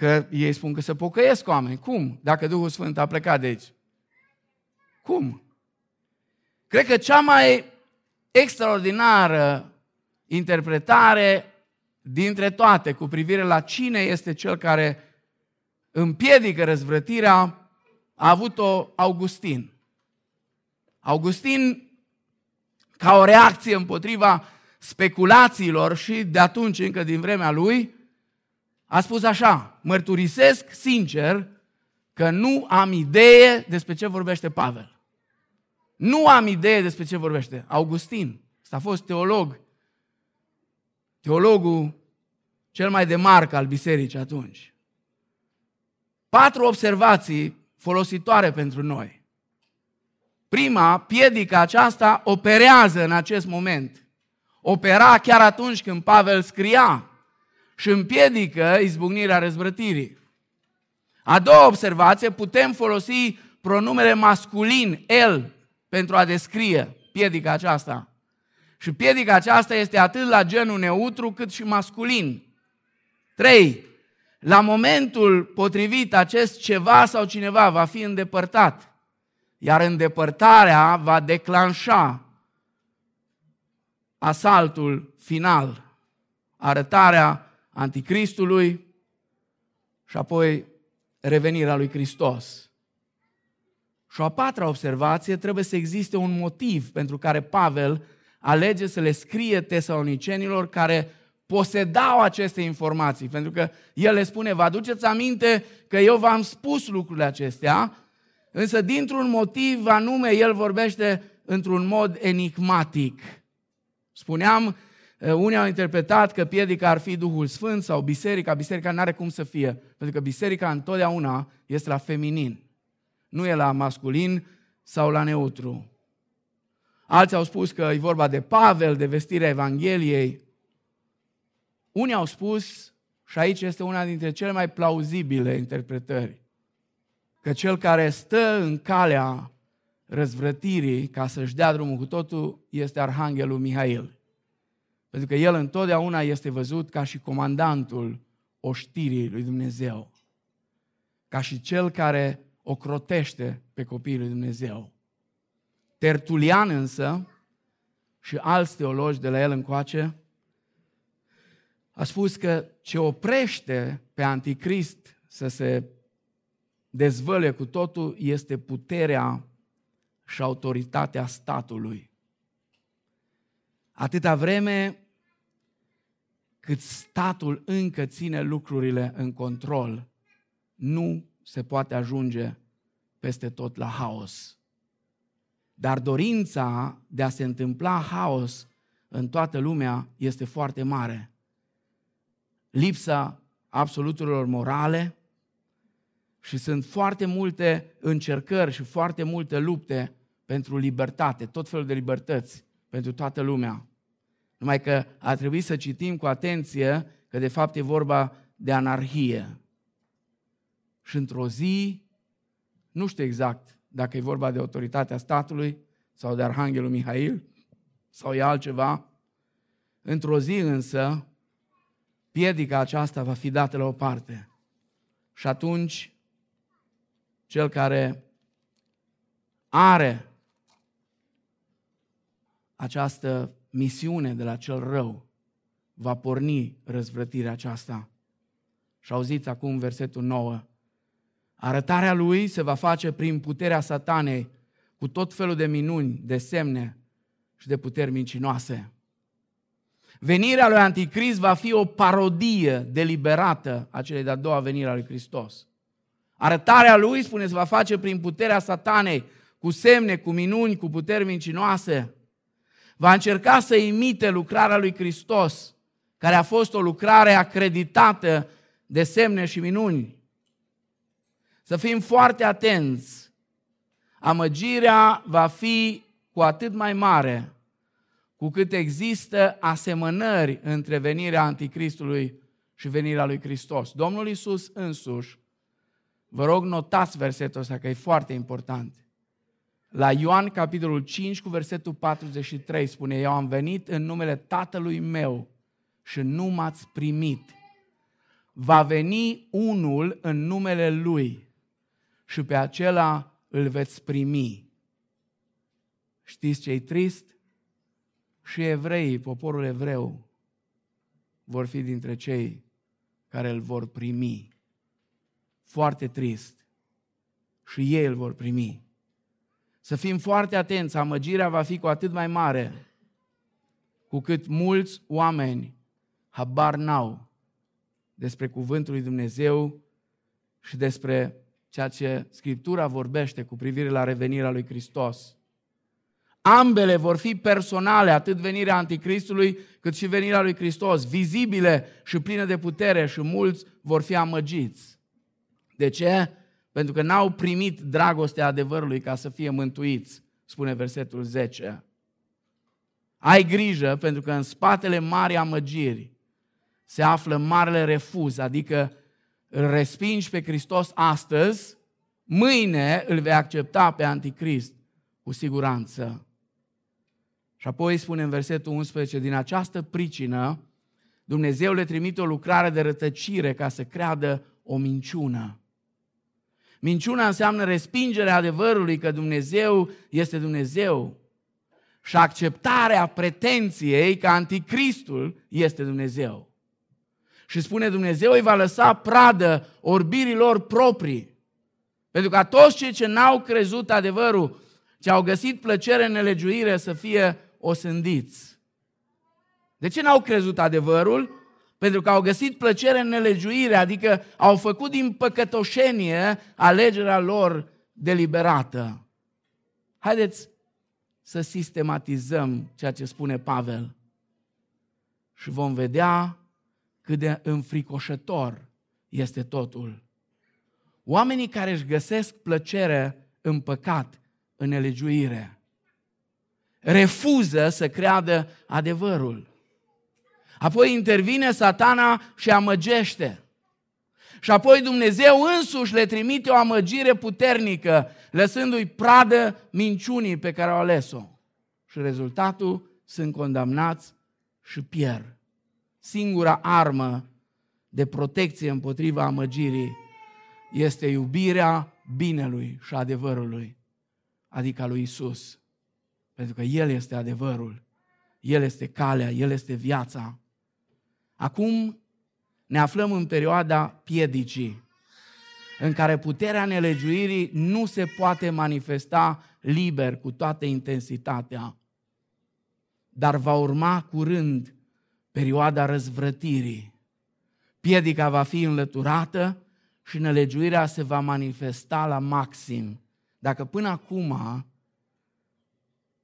Că ei spun că se pocăiesc oameni. Cum? Dacă Duhul Sfânt a plecat de aici. Cum? Cred că cea mai extraordinară interpretare dintre toate cu privire la cine este cel care împiedică răzvrătirea, a avut-o Augustin. Augustin, ca o reacție împotriva speculațiilor și de atunci, încă din vremea lui, a spus așa, mărturisesc sincer că nu am idee despre ce vorbește Pavel. Nu am idee despre ce vorbește Augustin. Asta a fost teolog teologul cel mai de marcă al bisericii atunci. Patru observații folositoare pentru noi. Prima, piedica aceasta operează în acest moment. Opera chiar atunci când Pavel scria și împiedică izbucnirea răzvrătirii. A doua observație, putem folosi pronumele masculin, el, pentru a descrie piedica aceasta. Și piedica aceasta este atât la genul neutru cât și masculin. 3. La momentul potrivit, acest ceva sau cineva va fi îndepărtat, iar îndepărtarea va declanșa asaltul final, arătarea anticristului și apoi revenirea lui Hristos. Și o a patra observație, trebuie să existe un motiv pentru care Pavel alege să le scrie tesalonicenilor care posedau aceste informații. Pentru că el le spune, vă aduceți aminte că eu v-am spus lucrurile acestea, însă dintr-un motiv anume el vorbește într-un mod enigmatic. Spuneam, eh, unii au interpretat că piedica ar fi Duhul Sfânt sau biserica. Biserica nu are cum să fie, pentru că biserica întotdeauna este la feminin. Nu e la masculin sau la neutru. Alții au spus că e vorba de Pavel, de vestirea Evangheliei. Unii au spus, și aici este una dintre cele mai plauzibile interpretări, că cel care stă în calea răzvrătirii ca să-și dea drumul cu totul este Arhanghelul Mihail. Pentru că el întotdeauna este văzut ca și comandantul oștirii lui Dumnezeu. Ca și cel care o crotește pe copiii lui Dumnezeu. Tertulian însă și alți teologi de la el încoace a spus că ce oprește pe anticrist să se dezvăle cu totul este puterea și autoritatea statului. Atâta vreme cât statul încă ține lucrurile în control, nu se poate ajunge peste tot la haos. Dar dorința de a se întâmpla haos în toată lumea este foarte mare. Lipsa absoluturilor morale și sunt foarte multe încercări și foarte multe lupte pentru libertate, tot felul de libertăți pentru toată lumea. Numai că ar trebui să citim cu atenție că de fapt e vorba de anarhie. Și într-o zi, nu știu exact dacă e vorba de autoritatea statului sau de Arhanghelul Mihail sau e altceva. Într-o zi însă, piedica aceasta va fi dată la o parte. Și atunci, cel care are această misiune de la cel rău, va porni răzvrătirea aceasta. Și auziți acum versetul 9. Arătarea lui se va face prin puterea satanei, cu tot felul de minuni, de semne și de puteri mincinoase. Venirea lui Anticrist va fi o parodie deliberată a celei de-a doua venire a lui Hristos. Arătarea lui, spune, se va face prin puterea satanei, cu semne, cu minuni, cu puteri mincinoase. Va încerca să imite lucrarea lui Hristos, care a fost o lucrare acreditată de semne și minuni. Să fim foarte atenți. Amăgirea va fi cu atât mai mare cu cât există asemănări între venirea Anticristului și venirea lui Hristos. Domnul Isus însuși, vă rog notați versetul ăsta că e foarte important. La Ioan capitolul 5 cu versetul 43 spune, eu am venit în numele Tatălui meu și nu m-ați primit. Va veni unul în numele Lui și pe acela îl veți primi. Știți ce e trist? Și evreii, poporul evreu, vor fi dintre cei care îl vor primi. Foarte trist. Și ei îl vor primi. Să fim foarte atenți, amăgirea va fi cu atât mai mare cu cât mulți oameni habar n-au despre cuvântul lui Dumnezeu și despre ceea ce Scriptura vorbește cu privire la revenirea lui Hristos. Ambele vor fi personale, atât venirea Anticristului cât și venirea lui Hristos, vizibile și pline de putere și mulți vor fi amăgiți. De ce? Pentru că n-au primit dragostea adevărului ca să fie mântuiți, spune versetul 10. Ai grijă pentru că în spatele mari amăgiri se află marele refuz, adică îl respingi pe Hristos astăzi, mâine îl vei accepta pe Anticrist, cu siguranță. Și apoi spune în versetul 11, din această pricină, Dumnezeu le trimite o lucrare de rătăcire ca să creadă o minciună. Minciuna înseamnă respingerea adevărului că Dumnezeu este Dumnezeu și acceptarea pretenției că anticristul este Dumnezeu. Și spune Dumnezeu îi va lăsa pradă orbirilor proprii. Pentru ca toți cei ce n-au crezut adevărul, ce au găsit plăcere în nelegiuire să fie osândiți. De ce n-au crezut adevărul? Pentru că au găsit plăcere în nelegiuire, adică au făcut din păcătoșenie alegerea lor deliberată. Haideți să sistematizăm ceea ce spune Pavel și vom vedea cât de înfricoșător este totul. Oamenii care își găsesc plăcere în păcat, în nelegiuire, refuză să creadă adevărul. Apoi intervine satana și amăgește. Și apoi Dumnezeu însuși le trimite o amăgire puternică, lăsându-i pradă minciunii pe care au ales-o. Și rezultatul sunt condamnați și pierd. Singura armă de protecție împotriva amăgirii este iubirea binelui și adevărului, adică a lui Isus. Pentru că El este adevărul, El este calea, El este viața. Acum ne aflăm în perioada piedicii, în care puterea nelegiuirii nu se poate manifesta liber cu toată intensitatea, dar va urma curând perioada răzvrătirii. Piedica va fi înlăturată și nelegiuirea se va manifesta la maxim. Dacă până acum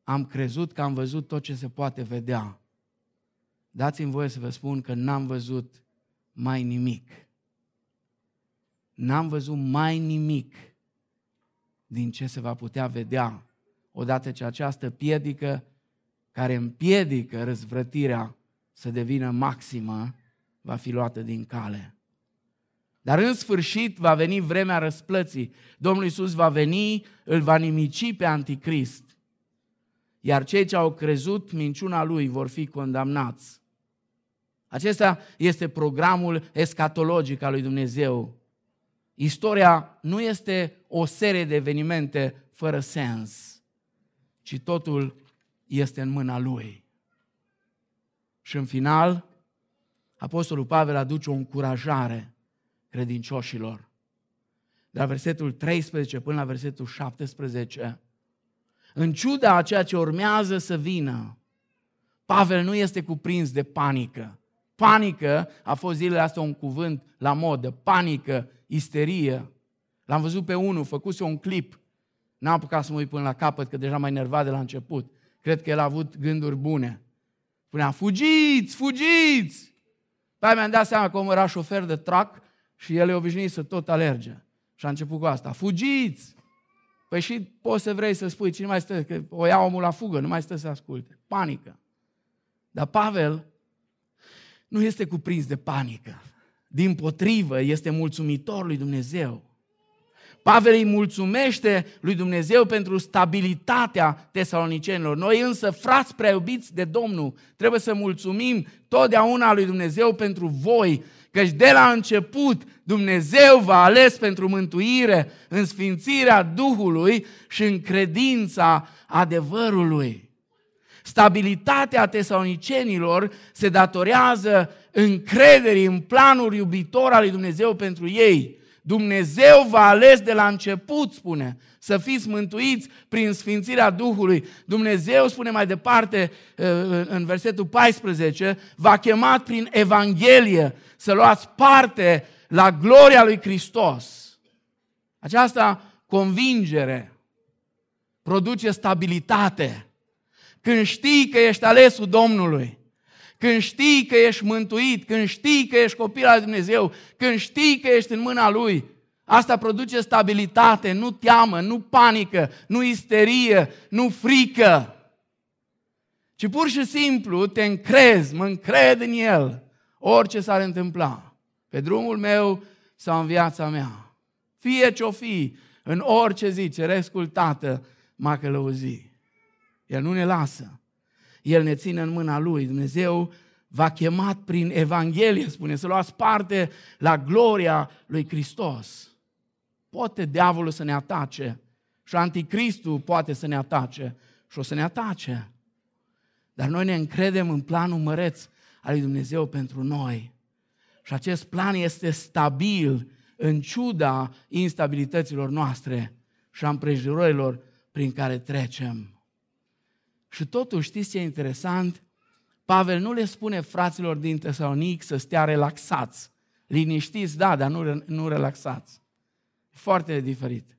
am crezut că am văzut tot ce se poate vedea, dați-mi voie să vă spun că n-am văzut mai nimic. N-am văzut mai nimic din ce se va putea vedea odată ce această piedică care împiedică răzvrătirea să devină maximă va fi luată din cale. Dar în sfârșit va veni vremea răsplății. Domnul Iisus va veni, îl va nimici pe anticrist. Iar cei ce au crezut minciuna lui vor fi condamnați. Acesta este programul escatologic al lui Dumnezeu. Istoria nu este o serie de evenimente fără sens, ci totul este în mâna lui. Și în final, Apostolul Pavel aduce o încurajare credincioșilor. De la versetul 13 până la versetul 17, în ciuda a ceea ce urmează să vină, Pavel nu este cuprins de panică. Panică a fost zilele astea un cuvânt la modă. Panică, isterie. L-am văzut pe unul, făcuse un clip. N-am apucat să mă uit până la capăt, că deja mai nervat de la început. Cred că el a avut gânduri bune. Spunea, fugiți, fugiți! Pe mi-am dat seama că omul era șofer de trac și el e obișnuit să tot alerge. Și a început cu asta, fugiți! Păi și poți să vrei să spui, cine mai stă, că o ia omul la fugă, nu mai stă să asculte. Panică. Dar Pavel nu este cuprins de panică. Din potrivă, este mulțumitor lui Dumnezeu. Pavel îi mulțumește lui Dumnezeu pentru stabilitatea tesalonicenilor. Noi însă, frați prea iubiți de Domnul, trebuie să mulțumim totdeauna lui Dumnezeu pentru voi, căci de la început Dumnezeu v-a ales pentru mântuire în sfințirea Duhului și în credința adevărului. Stabilitatea tesalonicenilor se datorează încrederii în planul iubitor al lui Dumnezeu pentru ei. Dumnezeu v-a ales de la început, spune, să fiți mântuiți prin sfințirea Duhului. Dumnezeu, spune mai departe uh, în versetul 14, v-a chemat prin Evanghelie să luați parte la gloria lui Hristos. Aceasta convingere produce stabilitate. Când știi că ești alesul Domnului, când știi că ești mântuit, când știi că ești copil al Dumnezeu, când știi că ești în mâna Lui, asta produce stabilitate, nu teamă, nu panică, nu isterie, nu frică, ci pur și simplu te încrezi, mă încred în El, orice s-ar întâmpla. Pe drumul meu sau în viața mea. Fie ce-o fi, în orice zi, cerescul Tată m-a călăuzit. El nu ne lasă. El ne ține în mâna Lui. Dumnezeu v-a chemat prin Evanghelie, spune, să luați parte la gloria lui Hristos. Poate diavolul să ne atace și anticristul poate să ne atace și o să ne atace. Dar noi ne încredem în planul măreț al lui Dumnezeu pentru noi. Și acest plan este stabil în ciuda instabilităților noastre și a împrejurărilor prin care trecem. Și totuși, știți ce e interesant? Pavel nu le spune fraților din Tesalonic să stea relaxați. Liniștiți, da, dar nu, nu relaxați. E foarte diferit.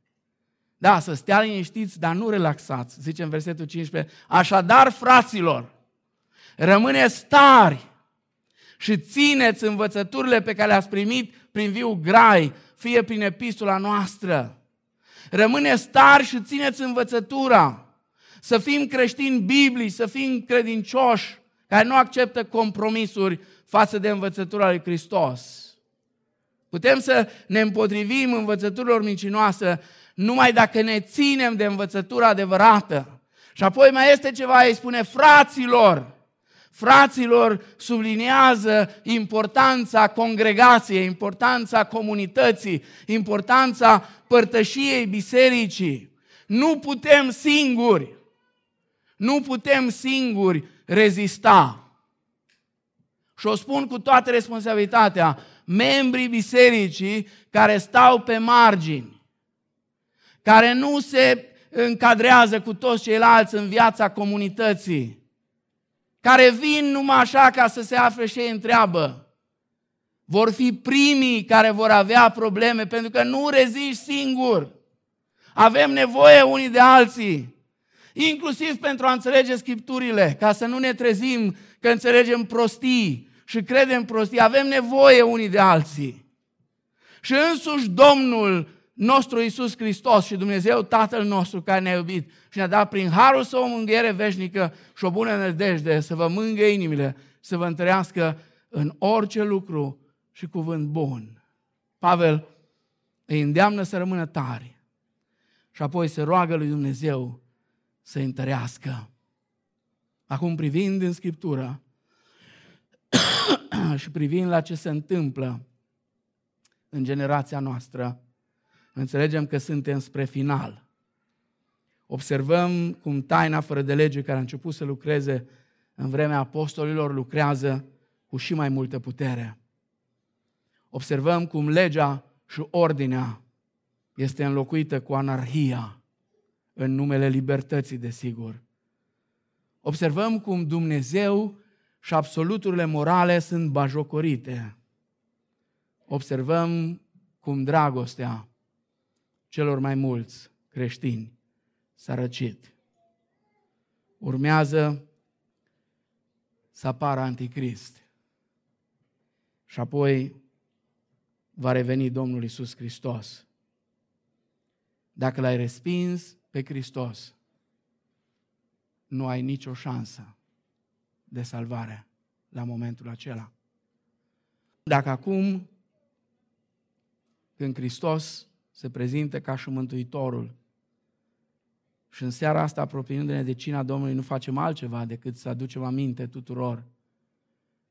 Da, să stea liniștiți, dar nu relaxați. Zice în versetul 15, așadar, fraților, rămâneți tari și țineți învățăturile pe care le-ați primit prin viu grai, fie prin epistola noastră. Rămâneți tari și țineți învățătura. Să fim creștini biblici, să fim credincioși, care nu acceptă compromisuri față de învățătura lui Hristos. Putem să ne împotrivim învățăturilor mincinoase numai dacă ne ținem de învățătura adevărată. Și apoi mai este ceva, îi spune, fraților, fraților subliniază importanța congregației, importanța comunității, importanța părtășiei bisericii. Nu putem singuri, nu putem singuri rezista. Și o spun cu toată responsabilitatea, membrii bisericii care stau pe margini, care nu se încadrează cu toți ceilalți în viața comunității, care vin numai așa ca să se afle și ei întreabă, vor fi primii care vor avea probleme, pentru că nu reziști singur. Avem nevoie unii de alții, inclusiv pentru a înțelege Scripturile, ca să nu ne trezim că înțelegem prostii și credem prostii. Avem nevoie unii de alții. Și însuși Domnul nostru Iisus Hristos și Dumnezeu Tatăl nostru care ne-a iubit și ne-a dat prin harul său o mânghiere veșnică și o bună nădejde să vă mângă inimile, să vă întărească în orice lucru și cuvânt bun. Pavel îi îndeamnă să rămână tari și apoi se roagă lui Dumnezeu să întărească. Acum privind în Scriptură și privind la ce se întâmplă în generația noastră, înțelegem că suntem spre final. Observăm cum taina fără de lege care a început să lucreze în vremea apostolilor lucrează cu și mai multă putere. Observăm cum legea și ordinea este înlocuită cu anarhia în numele libertății, desigur. Observăm cum Dumnezeu și absoluturile morale sunt bajocorite. Observăm cum dragostea celor mai mulți creștini s-a răcit. Urmează să apară anticrist. Și apoi va reveni Domnul Isus Hristos. Dacă l-ai respins pe Hristos, nu ai nicio șansă de salvare la momentul acela. Dacă acum, când Hristos se prezintă ca și Mântuitorul, și în seara asta, apropiindu-ne de cina Domnului, nu facem altceva decât să aducem aminte tuturor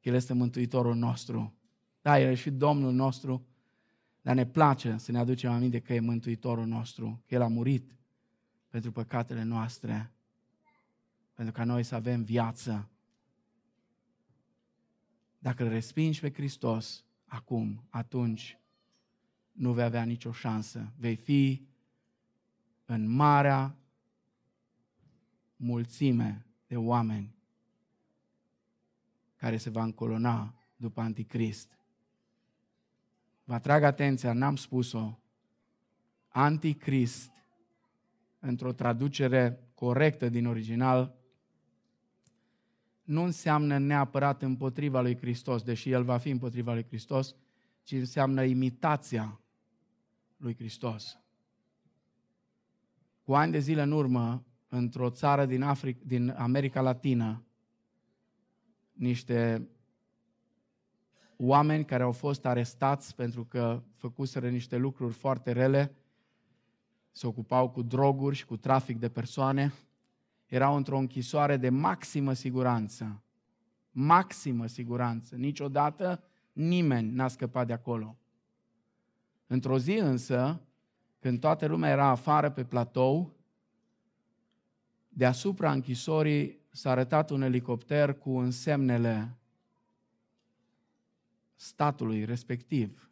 că El este Mântuitorul nostru. Da, El e și Domnul nostru, dar ne place să ne aducem aminte că e Mântuitorul nostru, că El a murit pentru păcatele noastre, pentru ca noi să avem viață. Dacă îl respingi pe Hristos acum, atunci nu vei avea nicio șansă. Vei fi în marea mulțime de oameni care se va încolona după Anticrist. Vă atrag atenția, n-am spus-o. Anticrist, într-o traducere corectă din original, nu înseamnă neapărat împotriva lui Hristos, deși el va fi împotriva lui Hristos, ci înseamnă imitația lui Hristos. Cu ani de zile în urmă, într-o țară din, Africa, din America Latină, niște oameni care au fost arestați pentru că făcuseră niște lucruri foarte rele, se ocupau cu droguri și cu trafic de persoane, erau într-o închisoare de maximă siguranță. Maximă siguranță. Niciodată nimeni n-a scăpat de acolo. Într-o zi însă, când toată lumea era afară pe platou, deasupra închisorii s-a arătat un elicopter cu însemnele statului respectiv.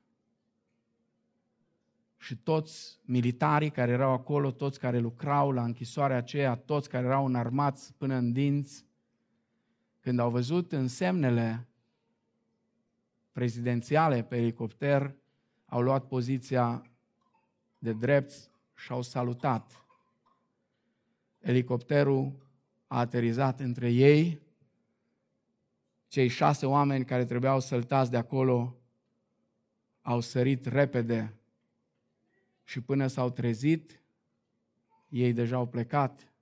Și toți militarii care erau acolo, toți care lucrau la închisoarea aceea, toți care erau înarmați până în dinți, când au văzut însemnele prezidențiale pe elicopter, au luat poziția de drept și au salutat. Elicopterul a aterizat între ei cei șase oameni care trebuiau săltați de acolo au sărit repede și până s-au trezit, ei deja au plecat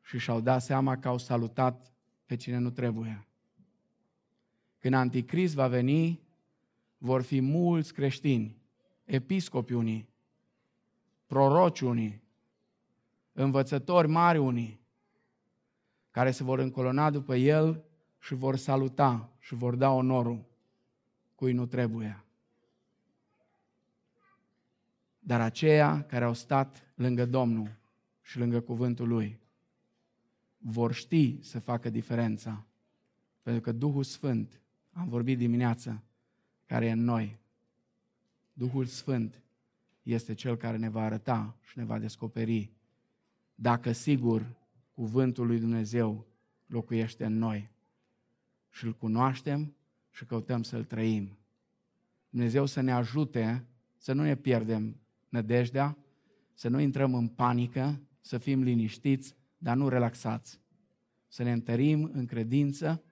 și și-au dat seama că au salutat pe cine nu trebuie. Când Anticrist va veni, vor fi mulți creștini, episcopi unii, proroci unii, învățători mari unii, care se vor încolona după el și vor saluta și vor da onorul cui nu trebuie. Dar aceia care au stat lângă Domnul și lângă cuvântul Lui vor ști să facă diferența. Pentru că Duhul Sfânt, am vorbit dimineață, care e în noi, Duhul Sfânt este Cel care ne va arăta și ne va descoperi dacă sigur cuvântul lui Dumnezeu locuiește în noi și îl cunoaștem și căutăm să-l trăim. Dumnezeu să ne ajute să nu ne pierdem nădejdea, să nu intrăm în panică, să fim liniștiți, dar nu relaxați. Să ne întărim în credință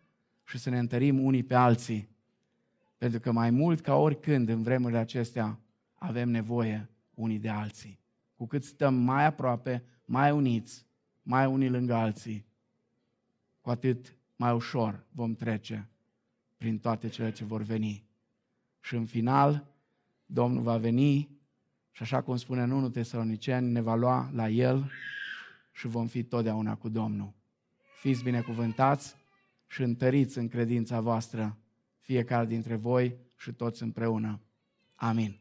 și să ne întărim unii pe alții. Pentru că mai mult ca oricând în vremurile acestea avem nevoie unii de alții. Cu cât stăm mai aproape, mai uniți, mai unii lângă alții, cu atât mai ușor vom trece prin toate cele ce vor veni. Și în final, Domnul va veni și așa cum spune în 1 Tesaloniceni, ne va lua la El și vom fi totdeauna cu Domnul. Fiți binecuvântați și întăriți în credința voastră, fiecare dintre voi și toți împreună. Amin.